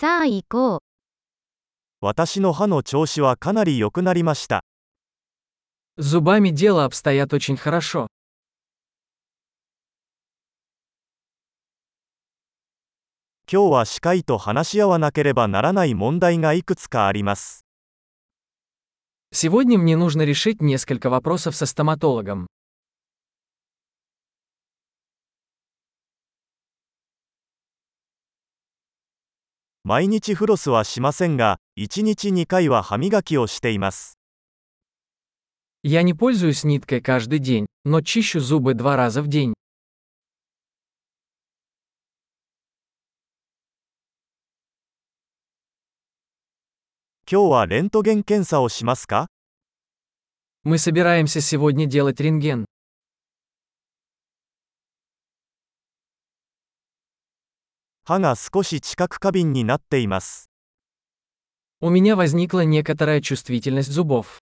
さあ行こう。私の歯の調子はかなり良くなりました。 С зубами дело обстоят очень хорошо. 今日は歯科医と話し合わなければならない問題がいくつかあります。 Сегодня мне нужно решить несколько вопросов со стоматологом. 毎日フロスはしませんが、1日2回は歯磨きをしています。 Я не пользуюсь ниткой каждый день, но чищу зубы два раза в день. 今日はレントゲン検査をしますか Мы собираемся сегодня делать рентген. 歯が少し知覚過敏になっています。 У меня возникла некоторая чувствительность зубов.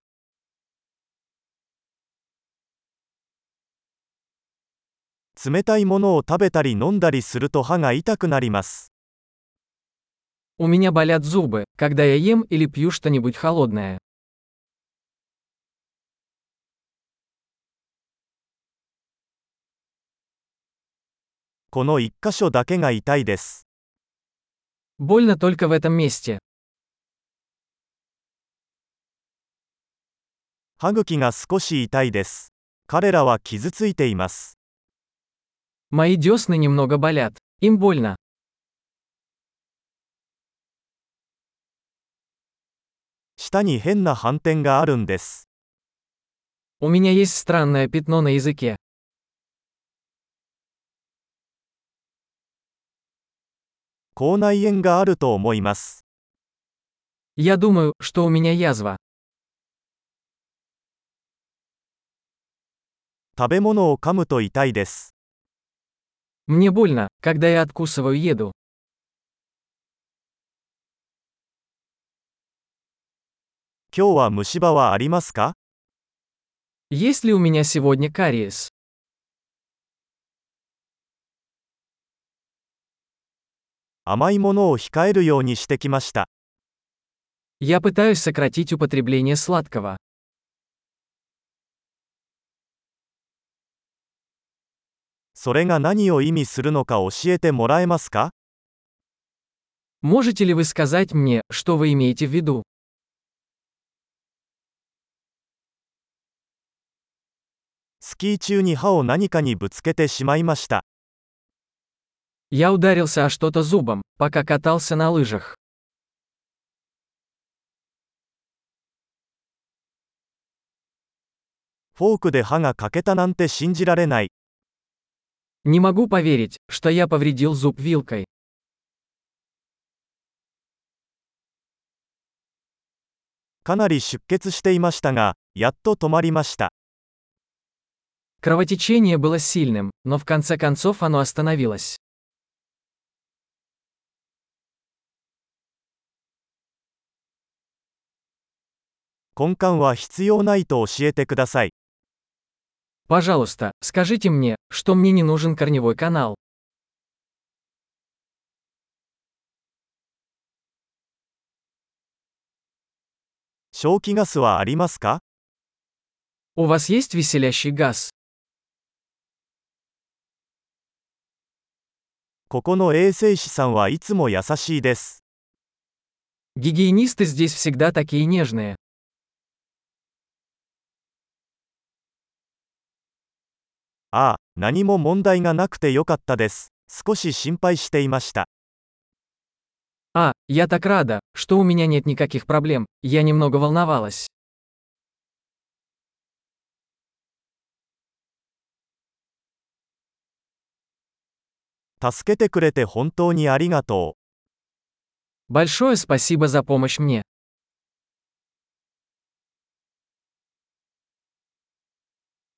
冷たいものを食べたり飲んだりすると歯が痛くなります。 У меня болят зубы, когда я ем или пью что-нибудь холодное. この1箇所だけが痛いです。 Больно только в этом месте. 歯茎が少し痛いです。彼らは傷ついています。 Мои десны немного болят. Им больно. 舌に変な斑点があるんです。 У меня есть странное пятно на языке. 口内炎があると思います。 Я думаю, что у меня язва. 食べ物を噛むと痛いです。 Мне больно, когда я откусываю еду. 今日は虫歯はありますか Есть ли у меня сегодня кариес? 甘いものを控えるようにしてきました。 Я пытаюсь сократить употребление сладкого. それが何を意味するのか教えてもらえますか Можете ли вы сказать мне, что вы имеете в виду? スキー中に歯を何かにぶつけてしまいました。 Я ударился о что-то зубом, пока катался на лыжах. Не могу поверить, что я повредил зуб вилкой. Кровотечение было сильным, но в конце концов оно остановилось. 根幹は必要ないと教えてください。 Пожалуйста, скажите мне, что мне не нужен корневой канал. 消気ガスはありますか У вас есть веселящий газ? ここの衛生士さんはいつも優しいです。 Гигиенисты здесь всегда такие нежные. ああ、何も問題がなくてよかったです。少し心配していました。 А, я так рада, что у меня нет никаких проблем, я немного волновалась. 助けてくれて本当にありがとう。 Большое спасибо за помощь мне.